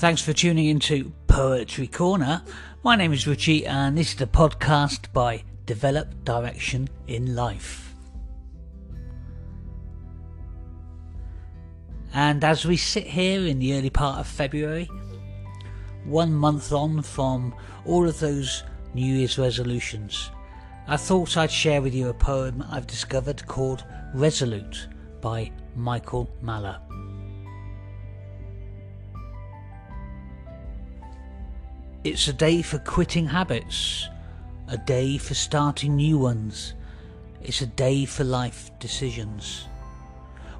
Thanks for tuning into Poetry Corner. My name is Richie, and this is the podcast by Develop Direction in Life. And as we sit here in the early part of February, one month on from all of those New Year's resolutions, I thought I'd share with you a poem I've discovered called Resolute by Michael Maller. It's a day for quitting habits, a day for starting new ones. It's a day for life decisions.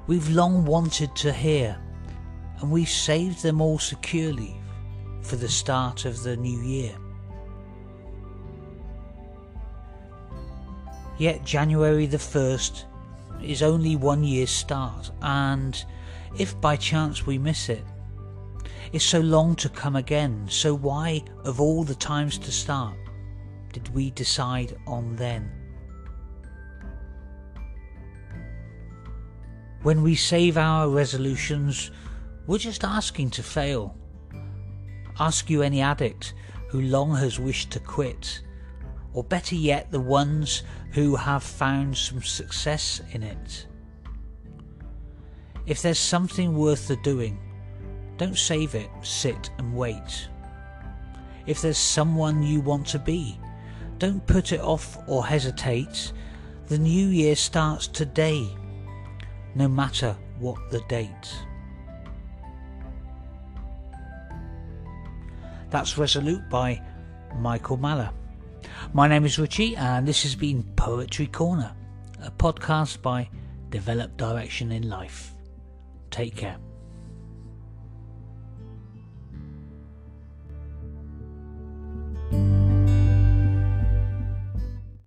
We've long wanted to hear, and we've saved them all securely for the start of the new year. Yet January the 1st is only one year's start, and if by chance we miss it, it, is so long to come again, so why, of all the times to start, did we decide on then? When we save our resolutions, we're just asking to fail. Ask you any addict who long has wished to quit, or better yet, the ones who have found some success in it. If there's something worth the doing, don't save it, sit and wait. If there's someone you want to be, don't put it off or hesitate. The new year starts today, no matter what the date. That's Resolute by Michael Maller. My name is Richie, and this has been Poetry Corner, a podcast by Develop Direction in Life. Take care.